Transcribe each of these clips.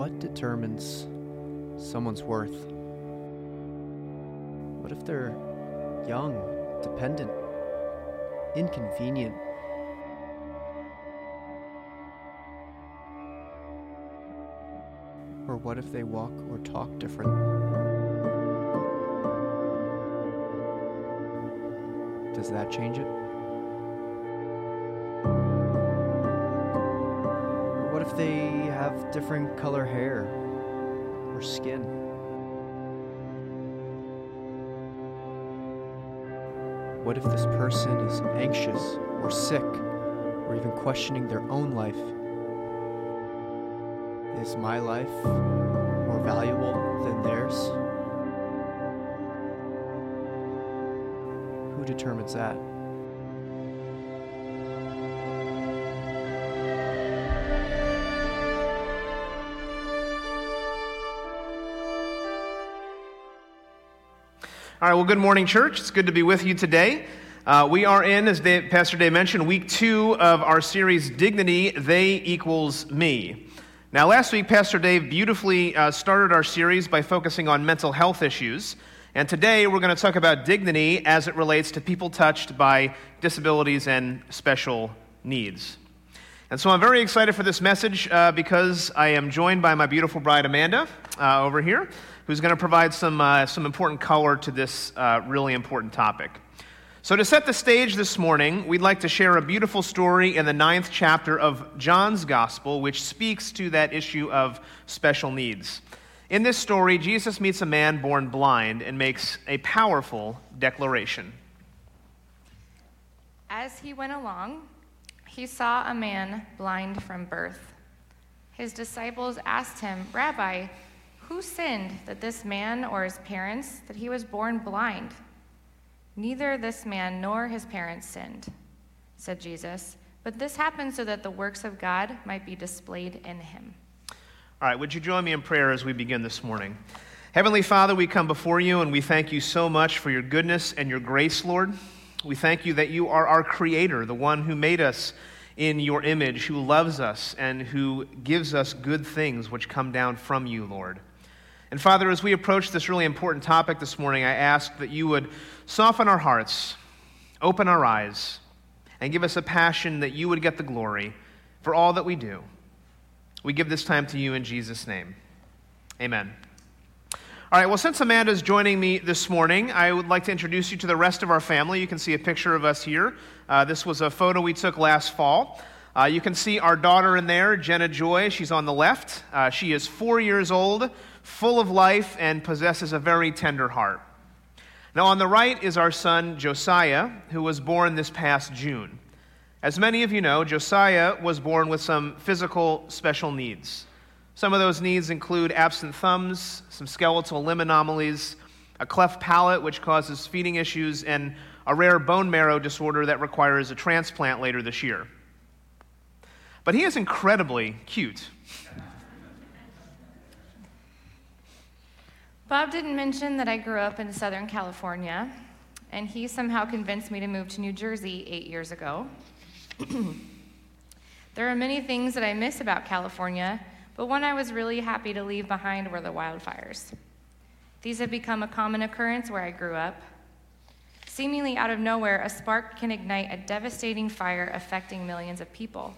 What determines someone's worth? What if they're young, dependent, inconvenient? Or what if they walk or talk different? Does that change it? What if they have different color hair or skin? What if this person is anxious or sick or even questioning their own life? Is my life more valuable than theirs? Who determines that? All right, well, good morning, church. It's good to be with you today. Uh, we are in, as Dave, Pastor Dave mentioned, week two of our series, Dignity, They Equals Me. Now, last week, Pastor Dave beautifully uh, started our series by focusing on mental health issues. And today, we're going to talk about dignity as it relates to people touched by disabilities and special needs. And so I'm very excited for this message uh, because I am joined by my beautiful bride, Amanda, uh, over here who's going to provide some, uh, some important color to this uh, really important topic. So, to set the stage this morning, we'd like to share a beautiful story in the ninth chapter of John's Gospel, which speaks to that issue of special needs. In this story, Jesus meets a man born blind and makes a powerful declaration. As he went along, he saw a man blind from birth. His disciples asked him, Rabbi, who sinned that this man or his parents that he was born blind? Neither this man nor his parents sinned, said Jesus, but this happened so that the works of God might be displayed in him. All right, would you join me in prayer as we begin this morning? Heavenly Father, we come before you and we thank you so much for your goodness and your grace, Lord. We thank you that you are our creator, the one who made us in your image, who loves us and who gives us good things which come down from you, Lord. And Father, as we approach this really important topic this morning, I ask that you would soften our hearts, open our eyes, and give us a passion that you would get the glory for all that we do. We give this time to you in Jesus' name. Amen. All right, well, since Amanda is joining me this morning, I would like to introduce you to the rest of our family. You can see a picture of us here. Uh, this was a photo we took last fall. Uh, you can see our daughter in there, Jenna Joy. She's on the left. Uh, she is four years old full of life, and possesses a very tender heart. Now, on the right is our son Josiah, who was born this past June. As many of you know, Josiah was born with some physical special needs. Some of those needs include absent thumbs, some skeletal limb anomalies, a cleft palate, which causes feeding issues, and a rare bone marrow disorder that requires a transplant later this year. But he is incredibly cute. Bob didn't mention that I grew up in Southern California, and he somehow convinced me to move to New Jersey eight years ago. there are many things that I miss about California, but one I was really happy to leave behind were the wildfires. These have become a common occurrence where I grew up. Seemingly out of nowhere, a spark can ignite a devastating fire affecting millions of people.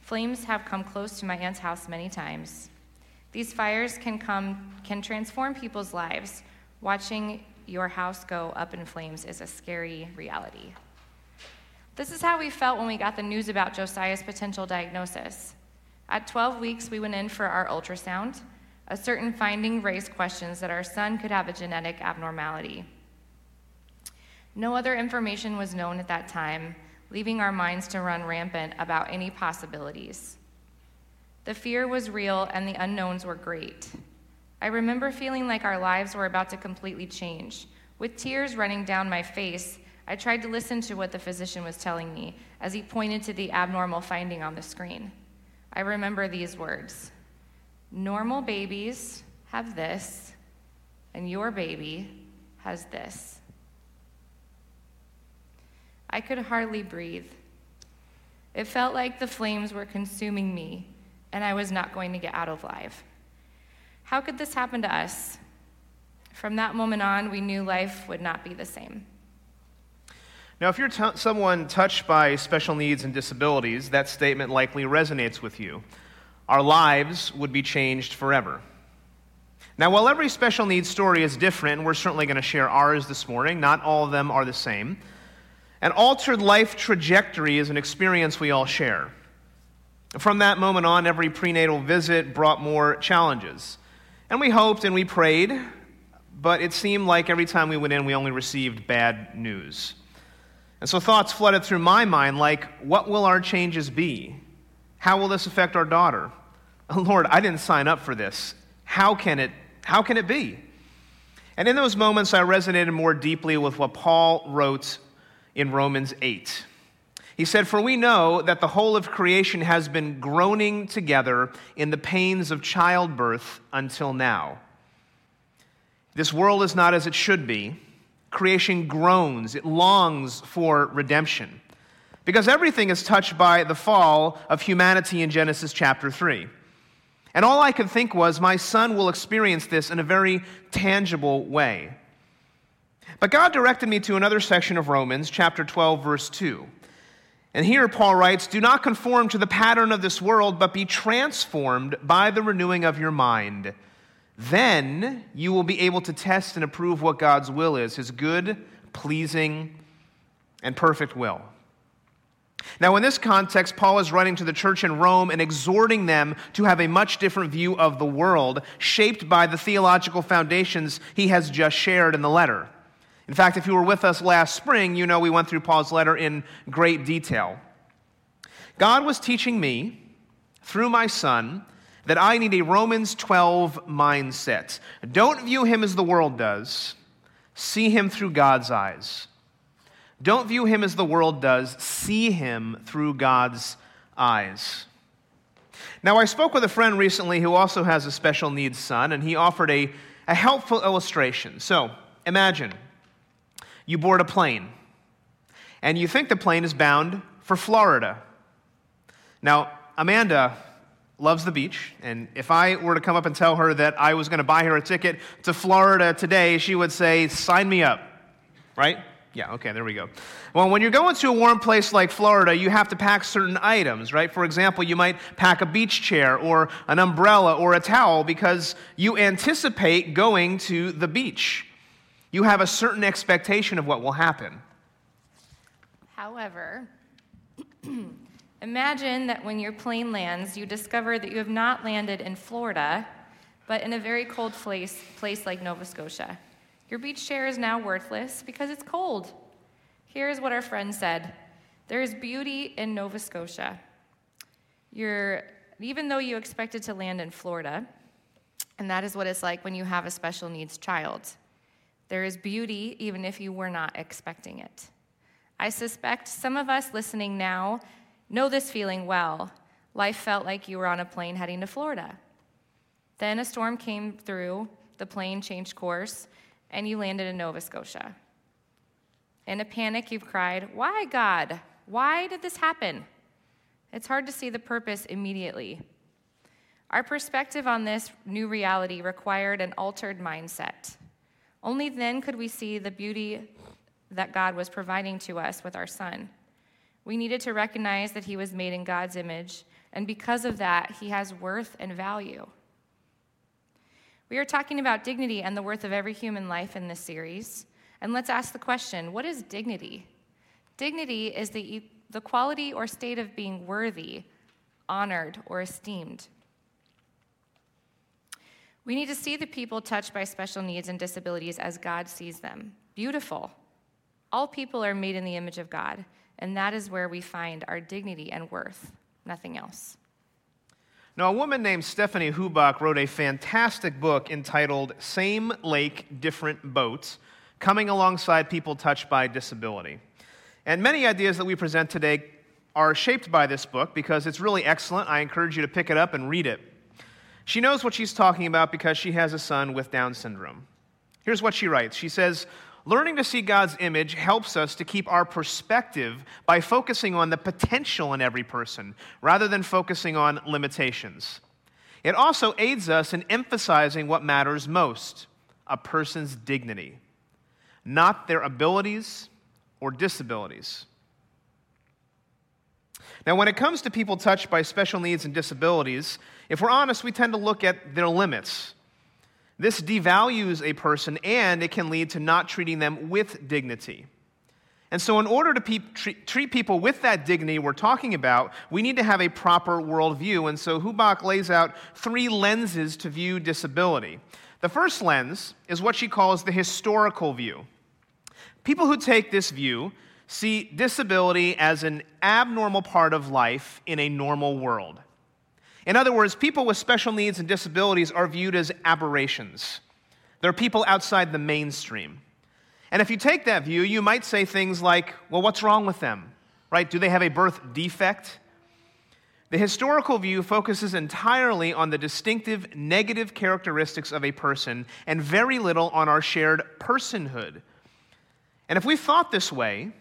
Flames have come close to my aunt's house many times. These fires can come can transform people's lives. Watching your house go up in flames is a scary reality. This is how we felt when we got the news about Josiah's potential diagnosis. At 12 weeks, we went in for our ultrasound. A certain finding raised questions that our son could have a genetic abnormality. No other information was known at that time, leaving our minds to run rampant about any possibilities. The fear was real and the unknowns were great. I remember feeling like our lives were about to completely change. With tears running down my face, I tried to listen to what the physician was telling me as he pointed to the abnormal finding on the screen. I remember these words Normal babies have this, and your baby has this. I could hardly breathe. It felt like the flames were consuming me and I was not going to get out of life. How could this happen to us? From that moment on, we knew life would not be the same. Now, if you're t- someone touched by special needs and disabilities, that statement likely resonates with you. Our lives would be changed forever. Now, while every special needs story is different, and we're certainly going to share ours this morning, not all of them are the same. An altered life trajectory is an experience we all share. From that moment on, every prenatal visit brought more challenges. And we hoped and we prayed, but it seemed like every time we went in, we only received bad news. And so thoughts flooded through my mind like, what will our changes be? How will this affect our daughter? Lord, I didn't sign up for this. How can it, how can it be? And in those moments, I resonated more deeply with what Paul wrote in Romans 8. He said, For we know that the whole of creation has been groaning together in the pains of childbirth until now. This world is not as it should be creation groans, it longs for redemption. Because everything is touched by the fall of humanity in Genesis chapter 3. And all I could think was, my son will experience this in a very tangible way. But God directed me to another section of Romans, chapter 12, verse 2. And here Paul writes, Do not conform to the pattern of this world, but be transformed by the renewing of your mind then you will be able to test and approve what God's will is, his good, pleasing, and perfect will. Now, in this context, Paul is writing to the church in Rome and exhorting them to have a much different view of the world, shaped by the theological foundations he has just shared in the letter. In fact, if you were with us last spring, you know we went through Paul's letter in great detail. God was teaching me, through my son, that I need a Romans 12 mindset. Don't view him as the world does, see him through God's eyes. Don't view him as the world does, see him through God's eyes. Now, I spoke with a friend recently who also has a special needs son, and he offered a, a helpful illustration. So, imagine you board a plane, and you think the plane is bound for Florida. Now, Amanda loves the beach, and if I were to come up and tell her that I was going to buy her a ticket to Florida today, she would say, Sign me up, right? Yeah, okay, there we go. Well, when you're going to a warm place like Florida, you have to pack certain items, right? For example, you might pack a beach chair or an umbrella or a towel because you anticipate going to the beach. You have a certain expectation of what will happen. However, Imagine that when your plane lands, you discover that you have not landed in Florida, but in a very cold place, place like Nova Scotia. Your beach chair is now worthless because it's cold. Here's what our friend said There is beauty in Nova Scotia. You're, even though you expected to land in Florida, and that is what it's like when you have a special needs child. There is beauty even if you were not expecting it. I suspect some of us listening now know this feeling well. Life felt like you were on a plane heading to Florida. Then a storm came through, the plane changed course, and you landed in Nova Scotia. In a panic, you've cried, Why, God? Why did this happen? It's hard to see the purpose immediately. Our perspective on this new reality required an altered mindset. Only then could we see the beauty that God was providing to us with our son. We needed to recognize that he was made in God's image, and because of that, he has worth and value. We are talking about dignity and the worth of every human life in this series. And let's ask the question what is dignity? Dignity is the, the quality or state of being worthy, honored, or esteemed. We need to see the people touched by special needs and disabilities as God sees them beautiful. All people are made in the image of God. And that is where we find our dignity and worth, nothing else. Now, a woman named Stephanie Hubach wrote a fantastic book entitled Same Lake, Different Boats Coming Alongside People Touched by Disability. And many ideas that we present today are shaped by this book because it's really excellent. I encourage you to pick it up and read it. She knows what she's talking about because she has a son with Down syndrome. Here's what she writes She says, Learning to see God's image helps us to keep our perspective by focusing on the potential in every person rather than focusing on limitations. It also aids us in emphasizing what matters most a person's dignity, not their abilities or disabilities. Now, when it comes to people touched by special needs and disabilities, if we're honest, we tend to look at their limits. This devalues a person and it can lead to not treating them with dignity. And so, in order to pe- treat, treat people with that dignity we're talking about, we need to have a proper worldview. And so, Hubach lays out three lenses to view disability. The first lens is what she calls the historical view. People who take this view see disability as an abnormal part of life in a normal world. In other words, people with special needs and disabilities are viewed as aberrations. They're people outside the mainstream. And if you take that view, you might say things like, well, what's wrong with them? Right? Do they have a birth defect? The historical view focuses entirely on the distinctive negative characteristics of a person and very little on our shared personhood. And if we've thought this way,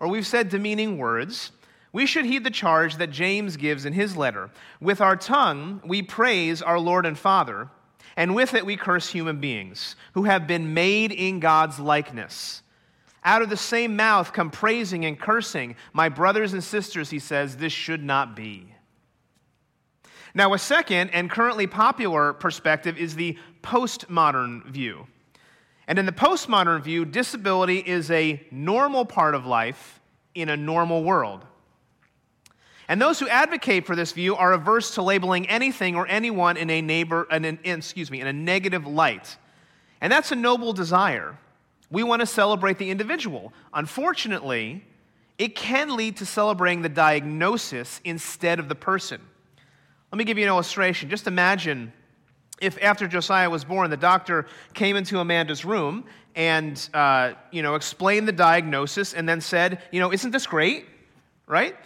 or we've said demeaning words, we should heed the charge that James gives in his letter. With our tongue, we praise our Lord and Father and with it we curse human beings who have been made in God's likeness. Out of the same mouth come praising and cursing. My brothers and sisters, he says, this should not be. Now, a second and currently popular perspective is the postmodern view. And in the postmodern view, disability is a normal part of life in a normal world. And those who advocate for this view are averse to labeling anything or anyone in a neighbor, in, in, excuse me, in a negative light. And that's a noble desire. We want to celebrate the individual. Unfortunately, it can lead to celebrating the diagnosis instead of the person. Let me give you an illustration. Just imagine if after Josiah was born, the doctor came into Amanda's room and uh, you know explained the diagnosis and then said, you know, isn't this great? Right?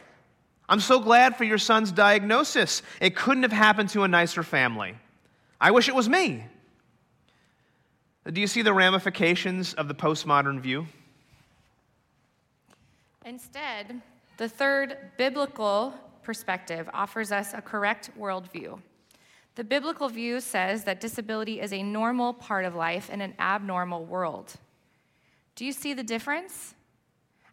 I'm so glad for your son's diagnosis. It couldn't have happened to a nicer family. I wish it was me. Do you see the ramifications of the postmodern view? Instead, the third biblical perspective offers us a correct worldview. The biblical view says that disability is a normal part of life in an abnormal world. Do you see the difference?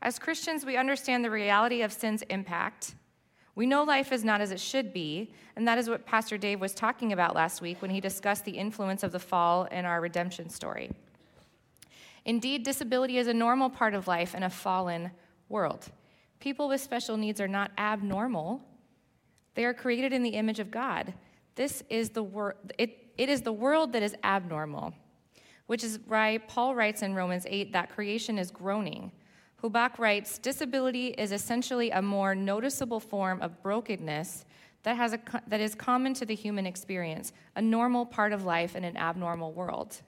As Christians, we understand the reality of sin's impact we know life is not as it should be, and that is what Pastor Dave was talking about last week when he discussed the influence of the fall in our redemption story. Indeed, disability is a normal part of life in a fallen world. People with special needs are not abnormal. They are created in the image of God. This is the wor- it, it is the world that is abnormal, which is why Paul writes in Romans 8 that creation is groaning. Hubach writes Disability is essentially a more noticeable form of brokenness that, has a, that is common to the human experience, a normal part of life in an abnormal world.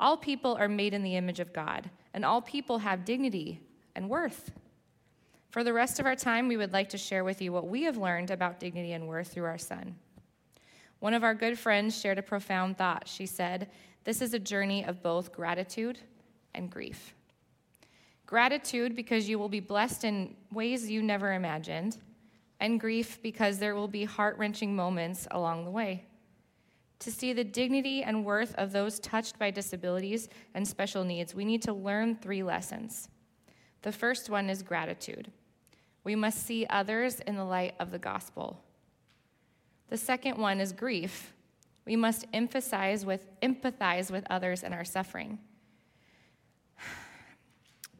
All people are made in the image of God, and all people have dignity and worth. For the rest of our time, we would like to share with you what we have learned about dignity and worth through our son. One of our good friends shared a profound thought. She said, This is a journey of both gratitude and grief. Gratitude because you will be blessed in ways you never imagined, and grief because there will be heart wrenching moments along the way. To see the dignity and worth of those touched by disabilities and special needs, we need to learn three lessons. The first one is gratitude. We must see others in the light of the gospel. The second one is grief. We must emphasize with, empathize with others in our suffering.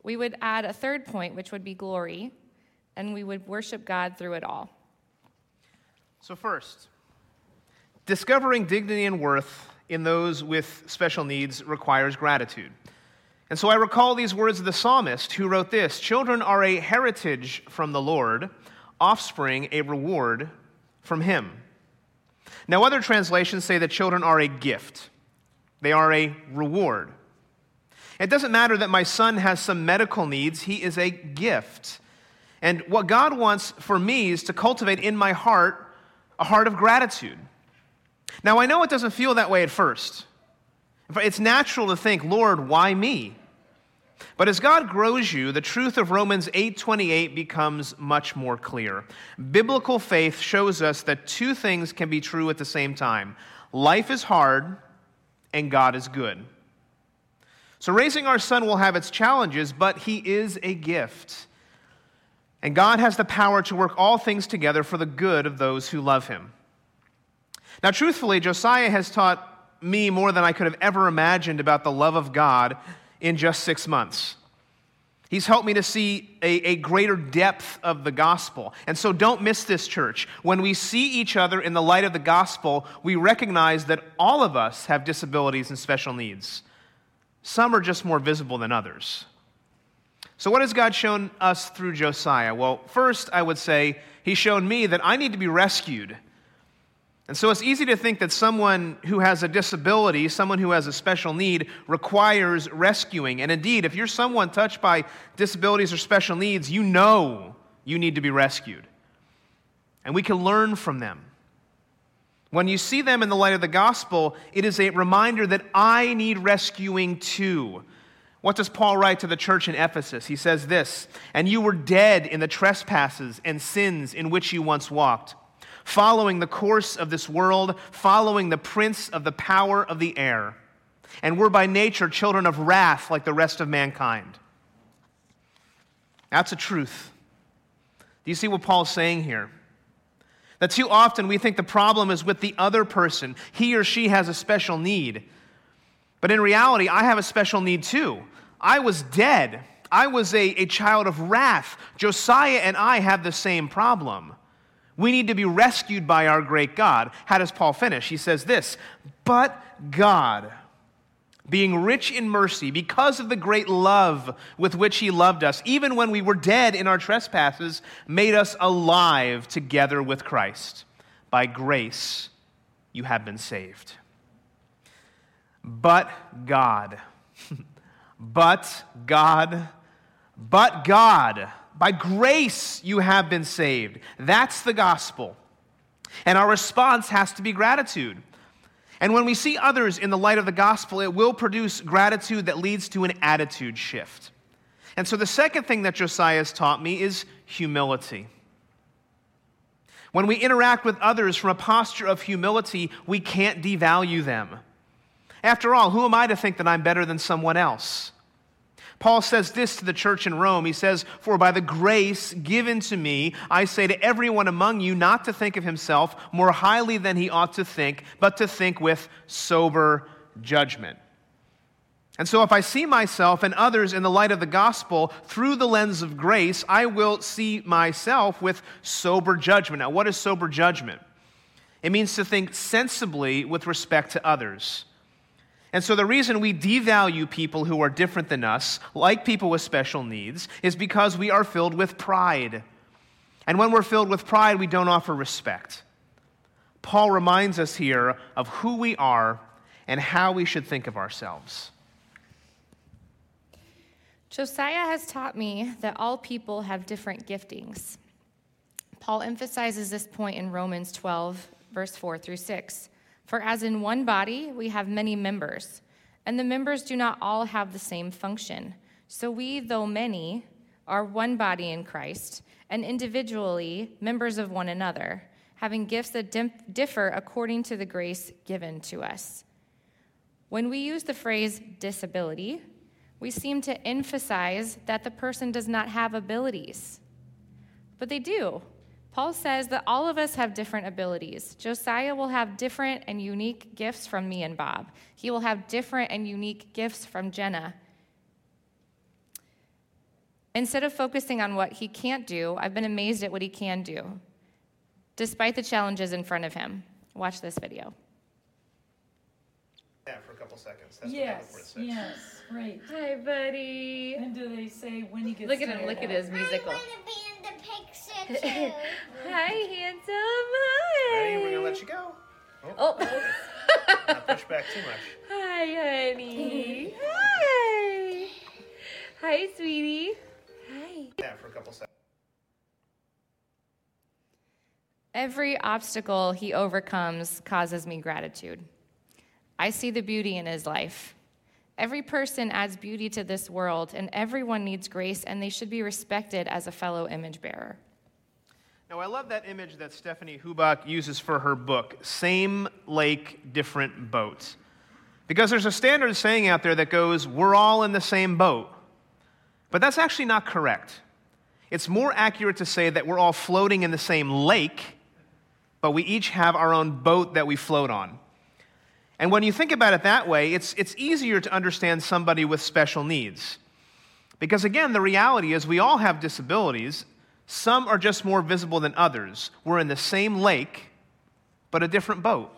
We would add a third point, which would be glory, and we would worship God through it all. So, first, discovering dignity and worth in those with special needs requires gratitude. And so I recall these words of the psalmist who wrote this Children are a heritage from the Lord, offspring a reward from him. Now, other translations say that children are a gift, they are a reward. It doesn't matter that my son has some medical needs, he is a gift. And what God wants for me is to cultivate in my heart a heart of gratitude. Now, I know it doesn't feel that way at first. It's natural to think, Lord, why me? But as God grows you, the truth of Romans 8:28 becomes much more clear. Biblical faith shows us that two things can be true at the same time. Life is hard and God is good. So raising our son will have its challenges, but he is a gift. And God has the power to work all things together for the good of those who love him. Now, truthfully, Josiah has taught me more than I could have ever imagined about the love of God in just six months. He's helped me to see a, a, greater depth of the gospel. And so don't miss this, church. When we see each other in the light of the gospel, we recognize that all of us have disabilities and special needs. Some are just more visible than others. So, what has God shown us through Josiah? Well, first, I would say He's shown me that I need to be rescued and so it's easy to think that someone who has a disability, someone who has a special need, requires rescuing. And indeed, if you're someone touched by disabilities or special needs, you know you need to be rescued. And we can learn from them. When you see them in the light of the gospel, it is a reminder that I need rescuing too. What does Paul write to the church in Ephesus? He says this And you were dead in the trespasses and sins in which you once walked following the course of this world, following the prince of the power of the air. And we're by nature children of wrath like the rest of mankind. That's a truth. Do you see what Paul's saying here? That too often we think the problem is with the other person. He or she has a special need. But in reality, I have a special need too. I was dead. I was a, a child of wrath. Josiah and I have the same problem. We need to be rescued by our great God. How does Paul finish? He says this But God, being rich in mercy, because of the great love with which he loved us, even when we were dead in our trespasses, made us alive together with Christ. By grace, you have been saved. But God, but God, but God by grace you have been saved. That's the gospel. And our response has to be gratitude. And when we see others in the light of the gospel, it will produce gratitude that leads to an attitude shift. And so the second thing that Josiah has taught me is humility. When we interact with others from a posture of humility, we can't devalue them. After all, who am I to think that I'm better than someone else? Paul says this to the church in Rome. He says, For by the grace given to me, I say to everyone among you not to think of himself more highly than he ought to think, but to think with sober judgment. And so, if I see myself and others in the light of the gospel through the lens of grace, I will see myself with sober judgment. Now, what is sober judgment? It means to think sensibly with respect to others. And so, the reason we devalue people who are different than us, like people with special needs, is because we are filled with pride. And when we're filled with pride, we don't offer respect. Paul reminds us here of who we are and how we should think of ourselves. Josiah has taught me that all people have different giftings. Paul emphasizes this point in Romans 12, verse 4 through 6. For as in one body we have many members, and the members do not all have the same function. So we, though many, are one body in Christ, and individually members of one another, having gifts that differ according to the grace given to us. When we use the phrase disability, we seem to emphasize that the person does not have abilities. But they do. Paul says that all of us have different abilities. Josiah will have different and unique gifts from me and Bob. He will have different and unique gifts from Jenna. Instead of focusing on what he can't do, I've been amazed at what he can do, despite the challenges in front of him. Watch this video. Yeah, for a couple seconds. That's yes, yes, right. Hi, buddy. And do they say when he gets Look at him, look at his musical. Hi, handsome. Hi. Ready? We're gonna let you go. Oh. oh. Not push back too much. Hi, honey. Hi. Hi, sweetie. Hi. Yeah, for a couple seconds. Every obstacle he overcomes causes me gratitude. I see the beauty in his life. Every person adds beauty to this world, and everyone needs grace, and they should be respected as a fellow image bearer. Now, I love that image that Stephanie Hubach uses for her book, Same Lake, Different Boats. Because there's a standard saying out there that goes, We're all in the same boat. But that's actually not correct. It's more accurate to say that we're all floating in the same lake, but we each have our own boat that we float on. And when you think about it that way, it's, it's easier to understand somebody with special needs. Because again, the reality is we all have disabilities. Some are just more visible than others. We're in the same lake, but a different boat.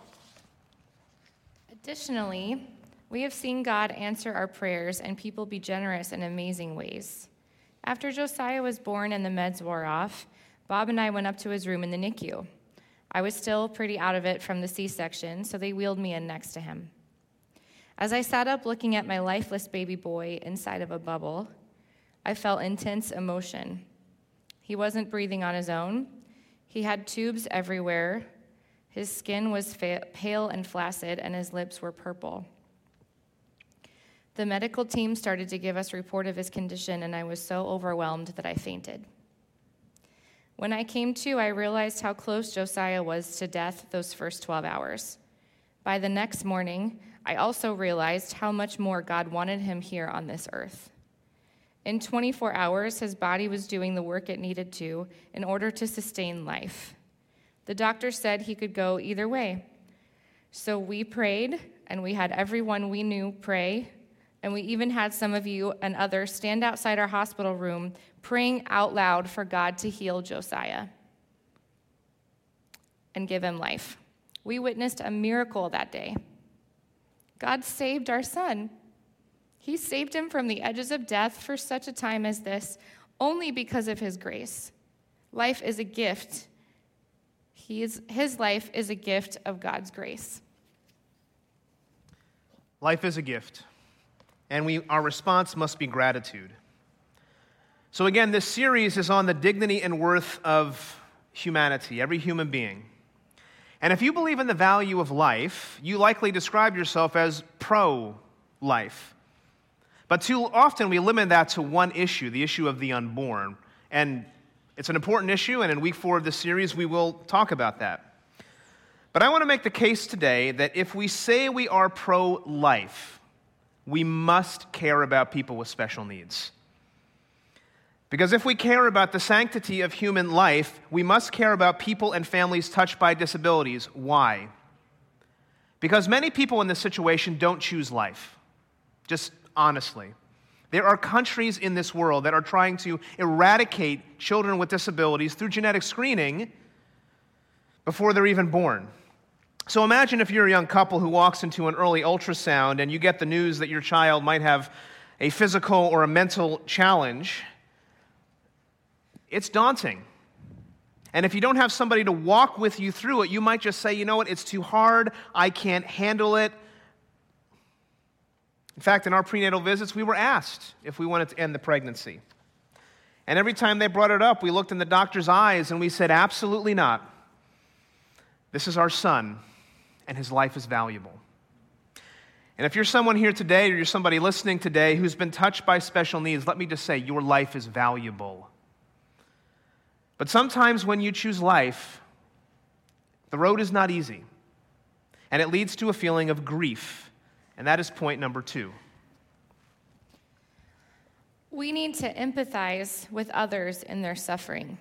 Additionally, we have seen God answer our prayers and people be generous in amazing ways. After Josiah was born and the meds wore off, Bob and I went up to his room in the NICU. I was still pretty out of it from the C section, so they wheeled me in next to him. As I sat up looking at my lifeless baby boy inside of a bubble, I felt intense emotion. He wasn't breathing on his own. He had tubes everywhere. His skin was fa- pale and flaccid, and his lips were purple. The medical team started to give us report of his condition, and I was so overwhelmed that I fainted. When I came to, I realized how close Josiah was to death those first 12 hours. By the next morning, I also realized how much more God wanted him here on this earth. In 24 hours, his body was doing the work it needed to in order to sustain life. The doctor said he could go either way. So we prayed, and we had everyone we knew pray and we even had some of you and others stand outside our hospital room praying out loud for God to heal Josiah and give him life. We witnessed a miracle that day. God saved our son. He saved him from the edges of death for such a time as this, only because of his grace. Life is a gift. Is, his life is a gift of God's grace. Life is a gift and we, our response must be gratitude. So, again, this series is on the dignity and worth of humanity, every human being. And if you believe in the value of life, you likely describe yourself as pro life. But too often we limit that to one issue, the issue of the unborn. And it's an important issue, and in week four of this series, we will talk about that. But I want to make the case today that if we say we are pro life, we must care about people with special needs. Because if we care about the sanctity of human life, we must care about people and families touched by disabilities. Why? Because many people in this situation don't choose life. Just honestly. There are countries in this world that are trying to eradicate children with disabilities through genetic screening before they're even born. So imagine if you're a young couple who walks into an early ultrasound and you get the news that your child might have a physical or a mental challenge. It's daunting. And if you don't have somebody to walk with you through it, you might just say, you know what, it's too hard, I can't handle it. In fact, in our prenatal visits, we were asked if we wanted to end the pregnancy. And every time they brought it up, we looked in the doctor's eyes and we said, absolutely not. This is our son and his life is valuable. And if you're someone here today or you're somebody listening today who's been touched by special needs, let me just say your life is valuable. But sometimes when you choose life, the road is not easy. And it leads to a feeling of grief. And that is point number two. We need to empathize with others in their suffering.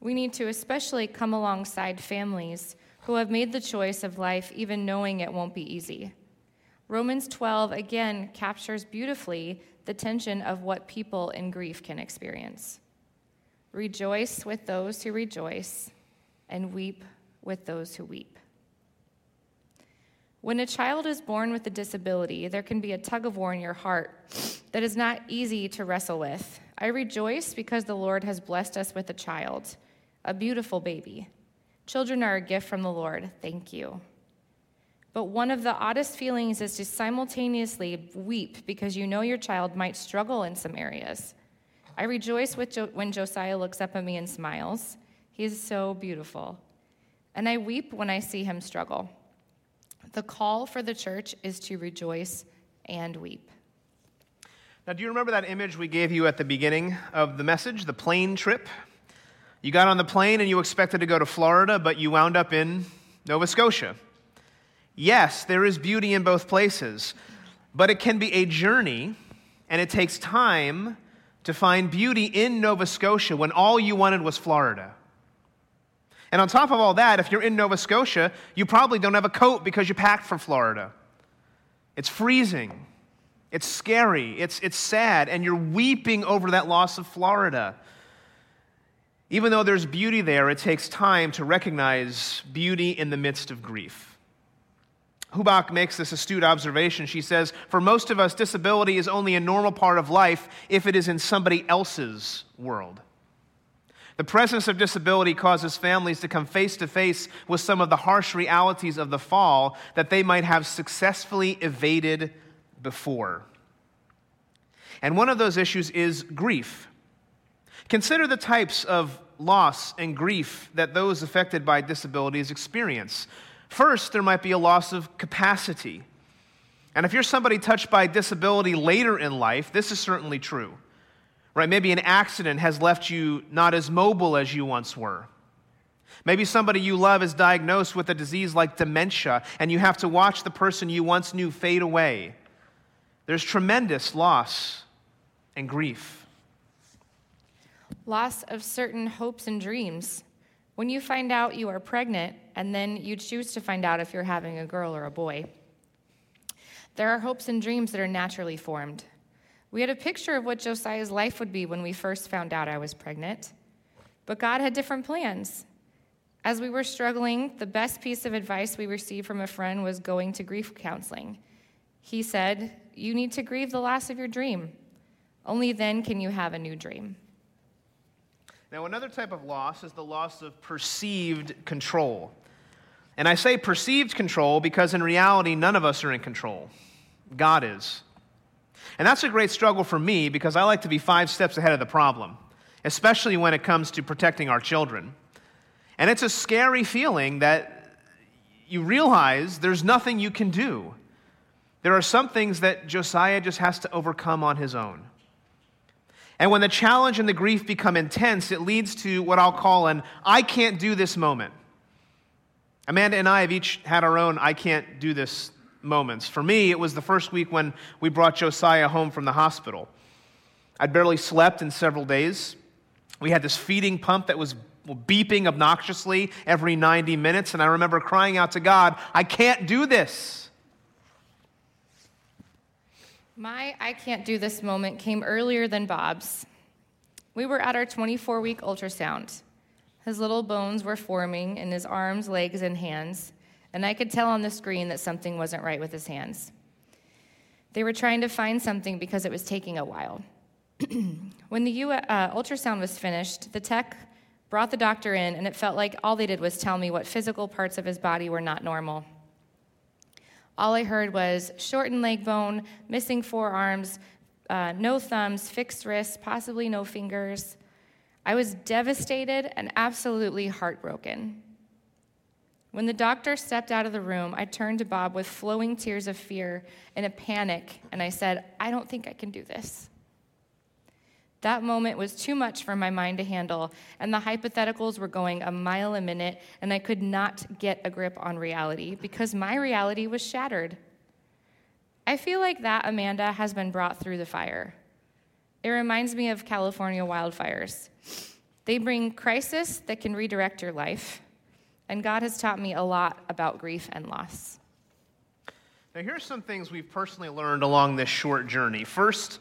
We need to especially come alongside families who have made the choice of life even knowing it won't be easy. Romans 12 again captures beautifully the tension of what people in grief can experience. Rejoice with those who rejoice, and weep with those who weep. When a child is born with a disability, there can be a tug of war in your heart that is not easy to wrestle with. I rejoice because the Lord has blessed us with a child, a beautiful baby. Children are a gift from the Lord. Thank you. But one of the oddest feelings is to simultaneously weep because you know your child might struggle in some areas. I rejoice jo- when Josiah looks up at me and smiles. He is so beautiful. And I weep when I see him struggle. The call for the church is to rejoice and weep. Now, do you remember that image we gave you at the beginning of the message, the plane trip? You got on the plane and you expected to go to Florida, but you wound up in Nova Scotia. Yes, there is beauty in both places, but it can be a journey and it takes time to find beauty in Nova Scotia when all you wanted was Florida. And on top of all that, if you're in Nova Scotia, you probably don't have a coat because you packed for Florida. It's freezing, it's scary, it's, it's sad, and you're weeping over that loss of Florida. Even though there's beauty there, it takes time to recognize beauty in the midst of grief. Hubach makes this astute observation. She says, For most of us, disability is only a normal part of life if it is in somebody else's world. The presence of disability causes families to come face to face with some of the harsh realities of the fall that they might have successfully evaded before. And one of those issues is grief. Consider the types of loss and grief that those affected by disabilities experience. First, there might be a loss of capacity. And if you're somebody touched by disability later in life, this is certainly true. Right? Maybe an accident has left you not as mobile as you once were. Maybe somebody you love is diagnosed with a disease like dementia, and you have to watch the person you once knew fade away. There's tremendous loss and grief loss of certain hopes and dreams. When you find out you are pregnant, and then you choose to find out if you're having a girl or a boy, there are hopes and dreams that are naturally formed. We had a picture of what Josiah's life would be when we first found out I was pregnant, but God had different plans. As we were struggling, the best piece of advice we received from a friend was going to grief counseling. He said, You need to grieve the loss of your dream. Only then can you have a new dream. Now, another type of loss is the loss of perceived control. And I say perceived control because in reality, none of us are in control. God is. And that's a great struggle for me because I like to be five steps ahead of the problem, especially when it comes to protecting our children. And it's a scary feeling that you realize there's nothing you can do. There are some things that Josiah just has to overcome on his own. And when the challenge and the grief become intense, it leads to what I'll call an I can't do this moment. Amanda and I have each had our own I can't do this moments. For me, it was the first week when we brought Josiah home from the hospital. I'd barely slept in several days. We had this feeding pump that was beeping obnoxiously every 90 minutes, and I remember crying out to God, I can't do this. My I can't do this moment came earlier than Bob's. We were at our 24 week ultrasound. His little bones were forming in his arms, legs, and hands, and I could tell on the screen that something wasn't right with his hands. They were trying to find something because it was taking a while. when the uh, ultrasound was finished, the tech brought the doctor in, and it felt like all they did was tell me what physical parts of his body were not normal. All I heard was shortened leg bone, missing forearms, uh, no thumbs, fixed wrists, possibly no fingers. I was devastated and absolutely heartbroken. When the doctor stepped out of the room, I turned to Bob with flowing tears of fear and a panic, and I said, I don't think I can do this. That moment was too much for my mind to handle, and the hypotheticals were going a mile a minute, and I could not get a grip on reality because my reality was shattered. I feel like that Amanda has been brought through the fire. It reminds me of California wildfires. They bring crisis that can redirect your life, and God has taught me a lot about grief and loss. Now, here's some things we've personally learned along this short journey. First,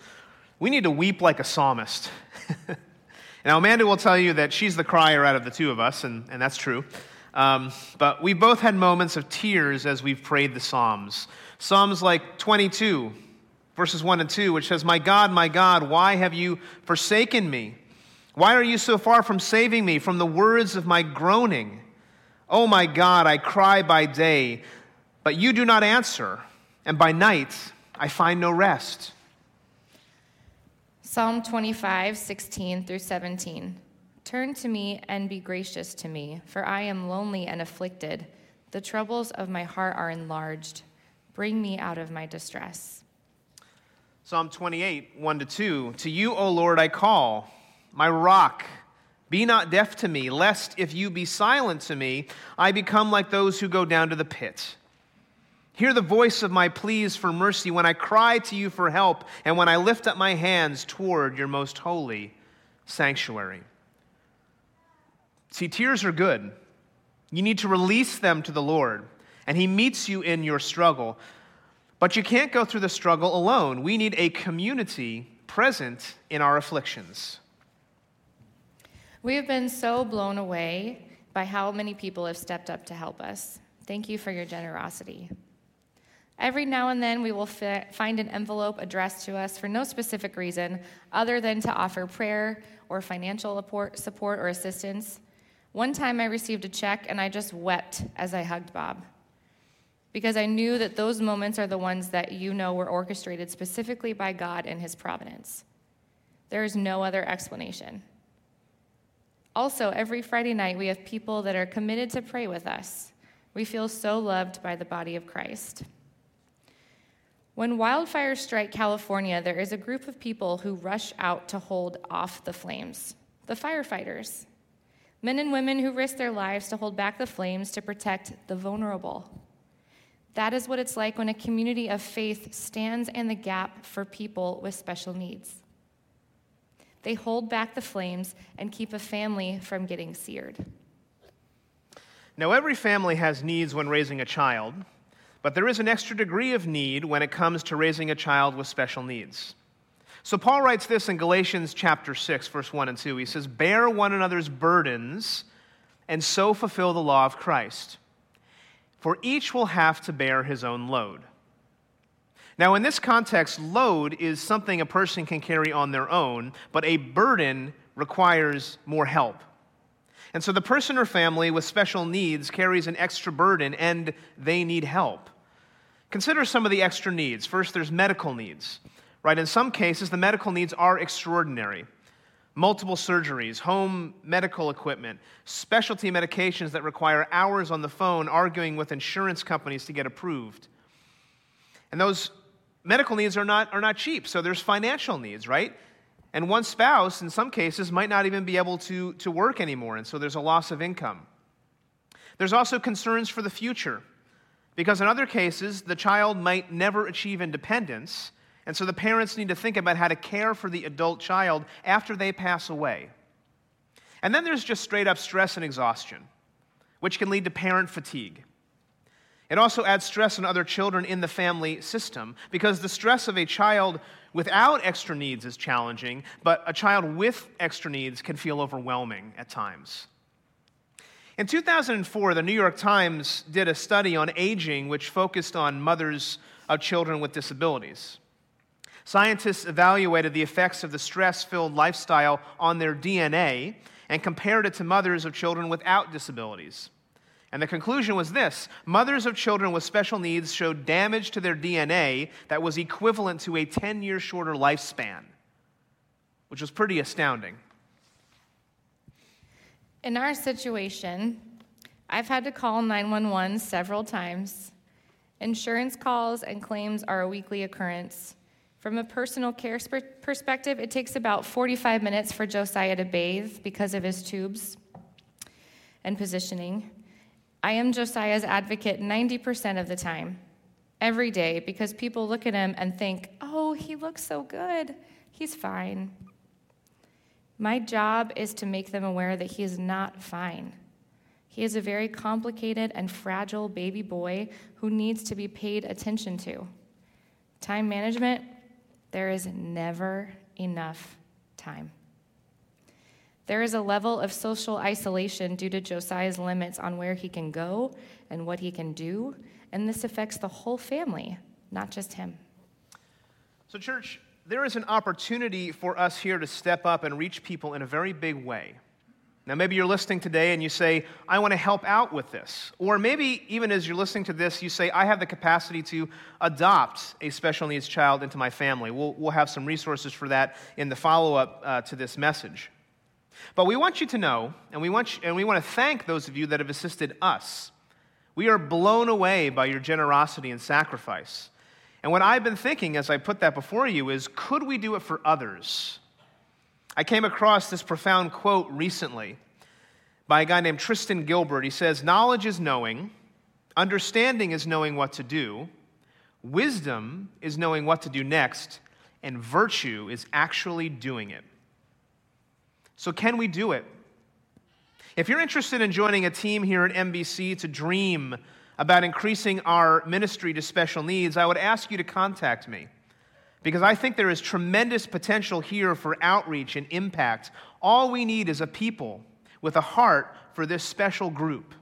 we need to weep like a psalmist. now, Amanda will tell you that she's the crier out of the two of us, and, and that's true. Um, but we both had moments of tears as we've prayed the Psalms. Psalms like 22, verses 1 and 2, which says, My God, my God, why have you forsaken me? Why are you so far from saving me from the words of my groaning? Oh my God, I cry by day, but you do not answer, and by night I find no rest. Psalm 25, 16 through 17. Turn to me and be gracious to me, for I am lonely and afflicted. The troubles of my heart are enlarged. Bring me out of my distress. Psalm 28, 1 to 2. To you, O Lord, I call, my rock. Be not deaf to me, lest if you be silent to me, I become like those who go down to the pit. Hear the voice of my pleas for mercy when I cry to you for help and when I lift up my hands toward your most holy sanctuary. See, tears are good. You need to release them to the Lord, and He meets you in your struggle. But you can't go through the struggle alone. We need a community present in our afflictions. We have been so blown away by how many people have stepped up to help us. Thank you for your generosity. Every now and then, we will fi- find an envelope addressed to us for no specific reason other than to offer prayer or financial support or assistance. One time, I received a check and I just wept as I hugged Bob because I knew that those moments are the ones that you know were orchestrated specifically by God and His providence. There is no other explanation. Also, every Friday night, we have people that are committed to pray with us. We feel so loved by the body of Christ. When wildfires strike California, there is a group of people who rush out to hold off the flames the firefighters. Men and women who risk their lives to hold back the flames to protect the vulnerable. That is what it's like when a community of faith stands in the gap for people with special needs. They hold back the flames and keep a family from getting seared. Now, every family has needs when raising a child, but there is an extra degree of need when it comes to raising a child with special needs. So Paul writes this in Galatians chapter 6 verse 1 and 2. He says, "Bear one another's burdens and so fulfill the law of Christ. For each will have to bear his own load." Now, in this context, load is something a person can carry on their own, but a burden requires more help. And so the person or family with special needs carries an extra burden and they need help. Consider some of the extra needs. First, there's medical needs, right? In some cases, the medical needs are extraordinary. Multiple surgeries, home medical equipment, specialty medications that require hours on the phone arguing with insurance companies to get approved. And those medical needs are not, are not cheap, so there's financial needs, right? And one spouse, in some cases, might not even be able to, to work anymore, and so there's a loss of income. There's also concerns for the future. Because in other cases, the child might never achieve independence, and so the parents need to think about how to care for the adult child after they pass away. And then there's just straight up stress and exhaustion, which can lead to parent fatigue. It also adds stress on other children in the family system because the stress of a child without extra needs is challenging, but a child with extra needs can feel overwhelming at times. In 2004, the New York Times did a study on aging which focused on mothers of children with disabilities. Scientists evaluated the effects of the stress filled lifestyle on their DNA and compared it to mothers of children without disabilities. And the conclusion was this mothers of children with special needs showed damage to their DNA that was equivalent to a 10 year shorter lifespan, which was pretty astounding. In our situation, I've had to call 911 several times. Insurance calls and claims are a weekly occurrence. From a personal care perspective, it takes about 45 minutes for Josiah to bathe because of his tubes and positioning. I am Josiah's advocate 90% of the time, every day, because people look at him and think, oh, he looks so good. He's fine. My job is to make them aware that he is not fine. He is a very complicated and fragile baby boy who needs to be paid attention to. Time management, there is never enough time. There is a level of social isolation due to Josiah's limits on where he can go and what he can do, and this affects the whole family, not just him. So, church, there is an opportunity for us here to step up and reach people in a very big way. Now, maybe you're listening today and you say, I want to help out with this. Or maybe even as you're listening to this, you say, I have the capacity to adopt a special needs child into my family. We'll, we'll have some resources for that in the follow up uh, to this message. But we want you to know, and we, want you, and we want to thank those of you that have assisted us. We are blown away by your generosity and sacrifice. And what I've been thinking as I put that before you is could we do it for others? I came across this profound quote recently by a guy named Tristan Gilbert. He says, Knowledge is knowing, understanding is knowing what to do, wisdom is knowing what to do next, and virtue is actually doing it. So, can we do it? If you're interested in joining a team here at NBC to dream about increasing our ministry to special needs, I would ask you to contact me because I think there is tremendous potential here for outreach and impact. All we need is a people with a heart for this special group.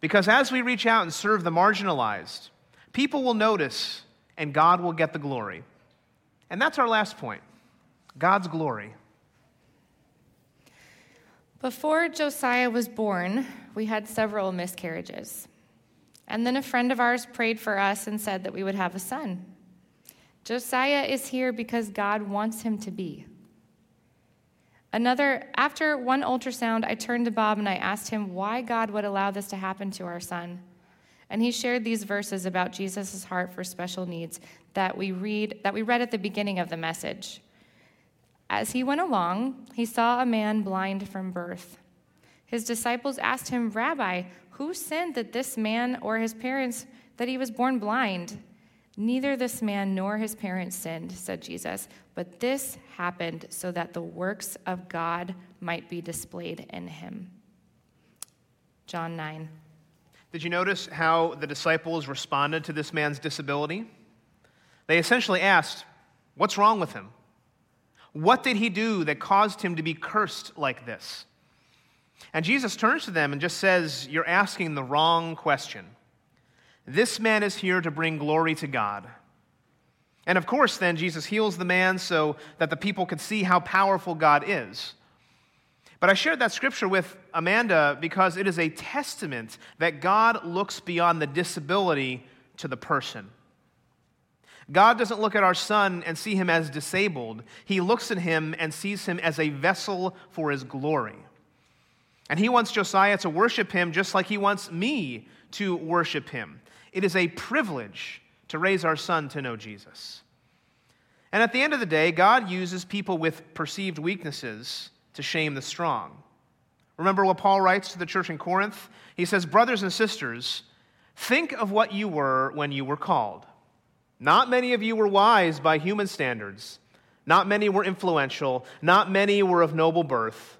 Because as we reach out and serve the marginalized, people will notice and God will get the glory. And that's our last point God's glory. Before Josiah was born, we had several miscarriages. And then a friend of ours prayed for us and said that we would have a son. Josiah is here because God wants him to be. Another, after one ultrasound, I turned to Bob and I asked him why God would allow this to happen to our son. And he shared these verses about Jesus' heart for special needs that we read that we read at the beginning of the message. As he went along, he saw a man blind from birth. His disciples asked him, Rabbi, who sinned that this man or his parents that he was born blind? Neither this man nor his parents sinned, said Jesus, but this happened so that the works of God might be displayed in him. John 9. Did you notice how the disciples responded to this man's disability? They essentially asked, What's wrong with him? What did he do that caused him to be cursed like this? And Jesus turns to them and just says, You're asking the wrong question. This man is here to bring glory to God. And of course, then Jesus heals the man so that the people could see how powerful God is. But I shared that scripture with Amanda because it is a testament that God looks beyond the disability to the person. God doesn't look at our son and see him as disabled. He looks at him and sees him as a vessel for his glory. And he wants Josiah to worship him just like he wants me to worship him. It is a privilege to raise our son to know Jesus. And at the end of the day, God uses people with perceived weaknesses to shame the strong. Remember what Paul writes to the church in Corinth? He says, Brothers and sisters, think of what you were when you were called. Not many of you were wise by human standards. Not many were influential. Not many were of noble birth.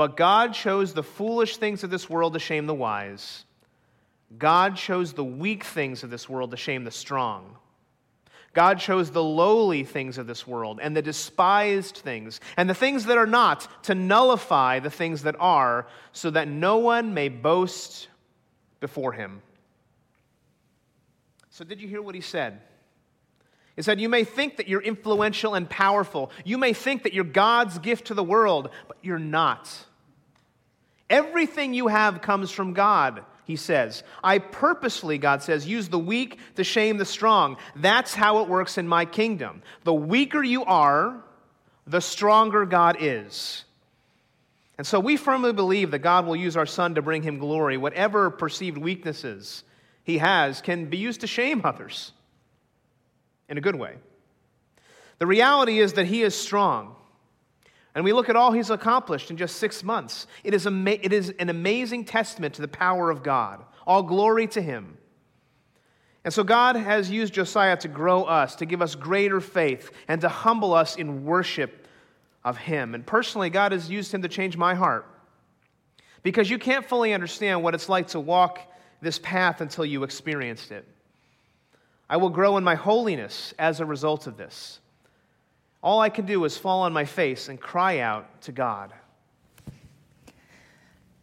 But God chose the foolish things of this world to shame the wise. God chose the weak things of this world to shame the strong. God chose the lowly things of this world and the despised things and the things that are not to nullify the things that are, so that no one may boast before him. So, did you hear what he said? He said, You may think that you're influential and powerful. You may think that you're God's gift to the world, but you're not. Everything you have comes from God, he says. I purposely, God says, use the weak to shame the strong. That's how it works in my kingdom. The weaker you are, the stronger God is. And so we firmly believe that God will use our son to bring him glory. Whatever perceived weaknesses he has can be used to shame others in a good way. The reality is that he is strong. And we look at all he's accomplished in just six months. It is, ama- it is an amazing testament to the power of God. All glory to him. And so God has used Josiah to grow us, to give us greater faith, and to humble us in worship of him. And personally, God has used him to change my heart. Because you can't fully understand what it's like to walk this path until you experienced it. I will grow in my holiness as a result of this. All I can do is fall on my face and cry out to God.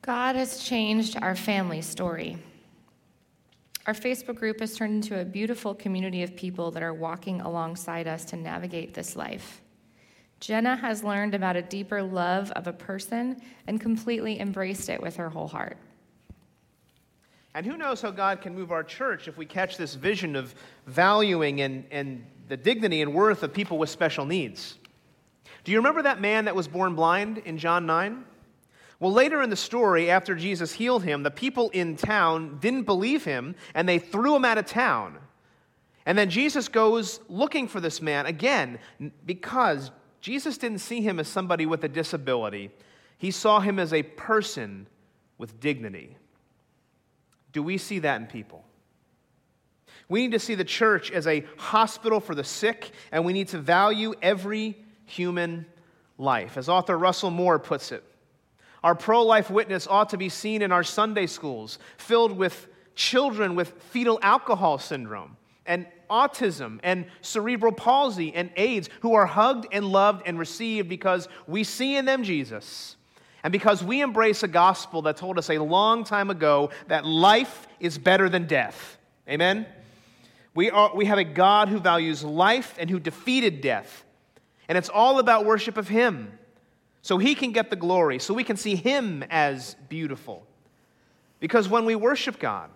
God has changed our family story. Our Facebook group has turned into a beautiful community of people that are walking alongside us to navigate this life. Jenna has learned about a deeper love of a person and completely embraced it with her whole heart. And who knows how God can move our church if we catch this vision of valuing and, and the dignity and worth of people with special needs. Do you remember that man that was born blind in John 9? Well, later in the story, after Jesus healed him, the people in town didn't believe him and they threw him out of town. And then Jesus goes looking for this man again because Jesus didn't see him as somebody with a disability, he saw him as a person with dignity. Do we see that in people? We need to see the church as a hospital for the sick, and we need to value every human life. As author Russell Moore puts it, our pro life witness ought to be seen in our Sunday schools, filled with children with fetal alcohol syndrome and autism and cerebral palsy and AIDS who are hugged and loved and received because we see in them Jesus. And because we embrace a gospel that told us a long time ago that life is better than death. Amen? We, are, we have a God who values life and who defeated death. And it's all about worship of Him. So He can get the glory, so we can see Him as beautiful. Because when we worship God,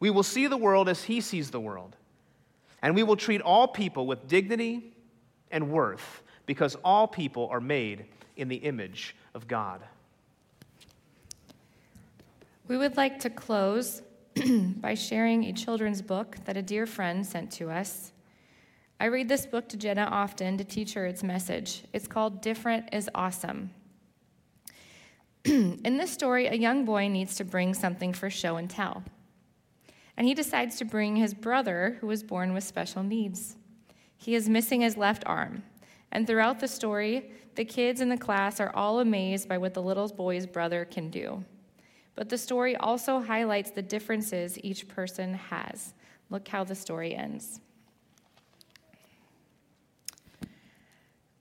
we will see the world as He sees the world. And we will treat all people with dignity and worth because all people are made in the image of God. We would like to close by sharing a children's book that a dear friend sent to us. I read this book to Jenna often to teach her its message. It's called Different is Awesome. In this story, a young boy needs to bring something for show and tell. And he decides to bring his brother, who was born with special needs. He is missing his left arm. And throughout the story, the kids in the class are all amazed by what the little boy's brother can do. But the story also highlights the differences each person has. Look how the story ends.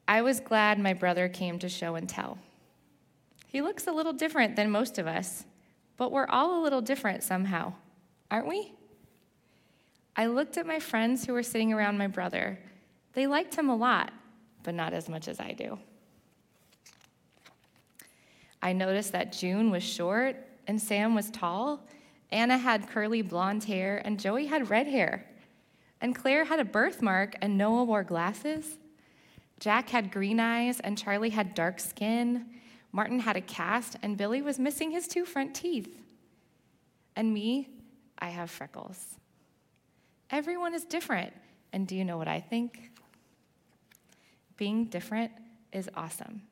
I was glad my brother came to show and tell. He looks a little different than most of us, but we're all a little different somehow, aren't we? I looked at my friends who were sitting around my brother. They liked him a lot, but not as much as I do. I noticed that June was short and Sam was tall. Anna had curly blonde hair, and Joey had red hair. And Claire had a birthmark, and Noah wore glasses. Jack had green eyes, and Charlie had dark skin. Martin had a cast, and Billy was missing his two front teeth. And me, I have freckles. Everyone is different. And do you know what I think? Being different is awesome.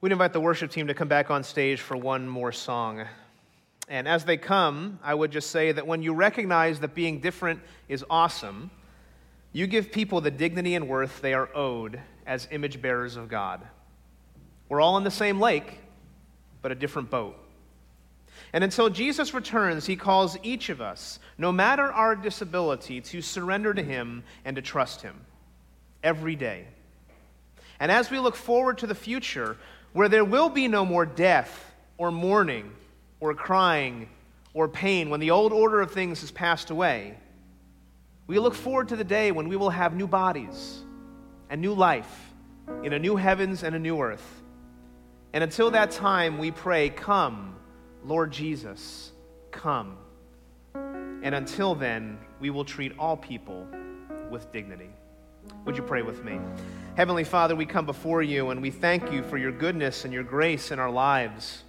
We'd invite the worship team to come back on stage for one more song. And as they come, I would just say that when you recognize that being different is awesome, you give people the dignity and worth they are owed as image bearers of God. We're all in the same lake, but a different boat. And until Jesus returns, he calls each of us, no matter our disability, to surrender to him and to trust him every day. And as we look forward to the future, where there will be no more death or mourning or crying or pain when the old order of things has passed away. We look forward to the day when we will have new bodies and new life in a new heavens and a new earth. And until that time, we pray, Come, Lord Jesus, come. And until then, we will treat all people with dignity. Would you pray with me? Heavenly Father, we come before you and we thank you for your goodness and your grace in our lives.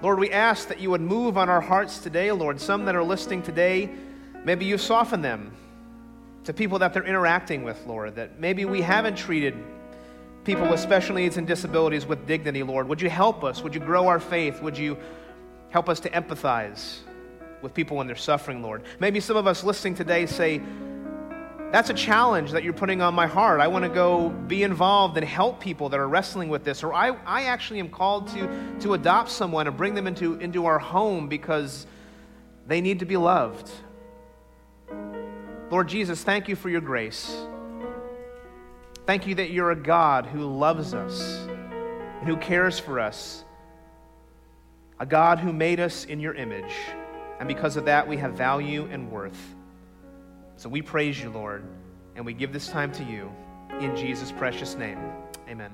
Lord, we ask that you would move on our hearts today, Lord. Some that are listening today, maybe you soften them to people that they're interacting with, Lord, that maybe we haven't treated people with special needs and disabilities with dignity, Lord. Would you help us? Would you grow our faith? Would you help us to empathize with people when they're suffering, Lord? Maybe some of us listening today say, that's a challenge that you're putting on my heart. I want to go be involved and help people that are wrestling with this. Or I, I actually am called to, to adopt someone and bring them into, into our home because they need to be loved. Lord Jesus, thank you for your grace. Thank you that you're a God who loves us and who cares for us, a God who made us in your image. And because of that, we have value and worth. So we praise you, Lord, and we give this time to you in Jesus' precious name. Amen.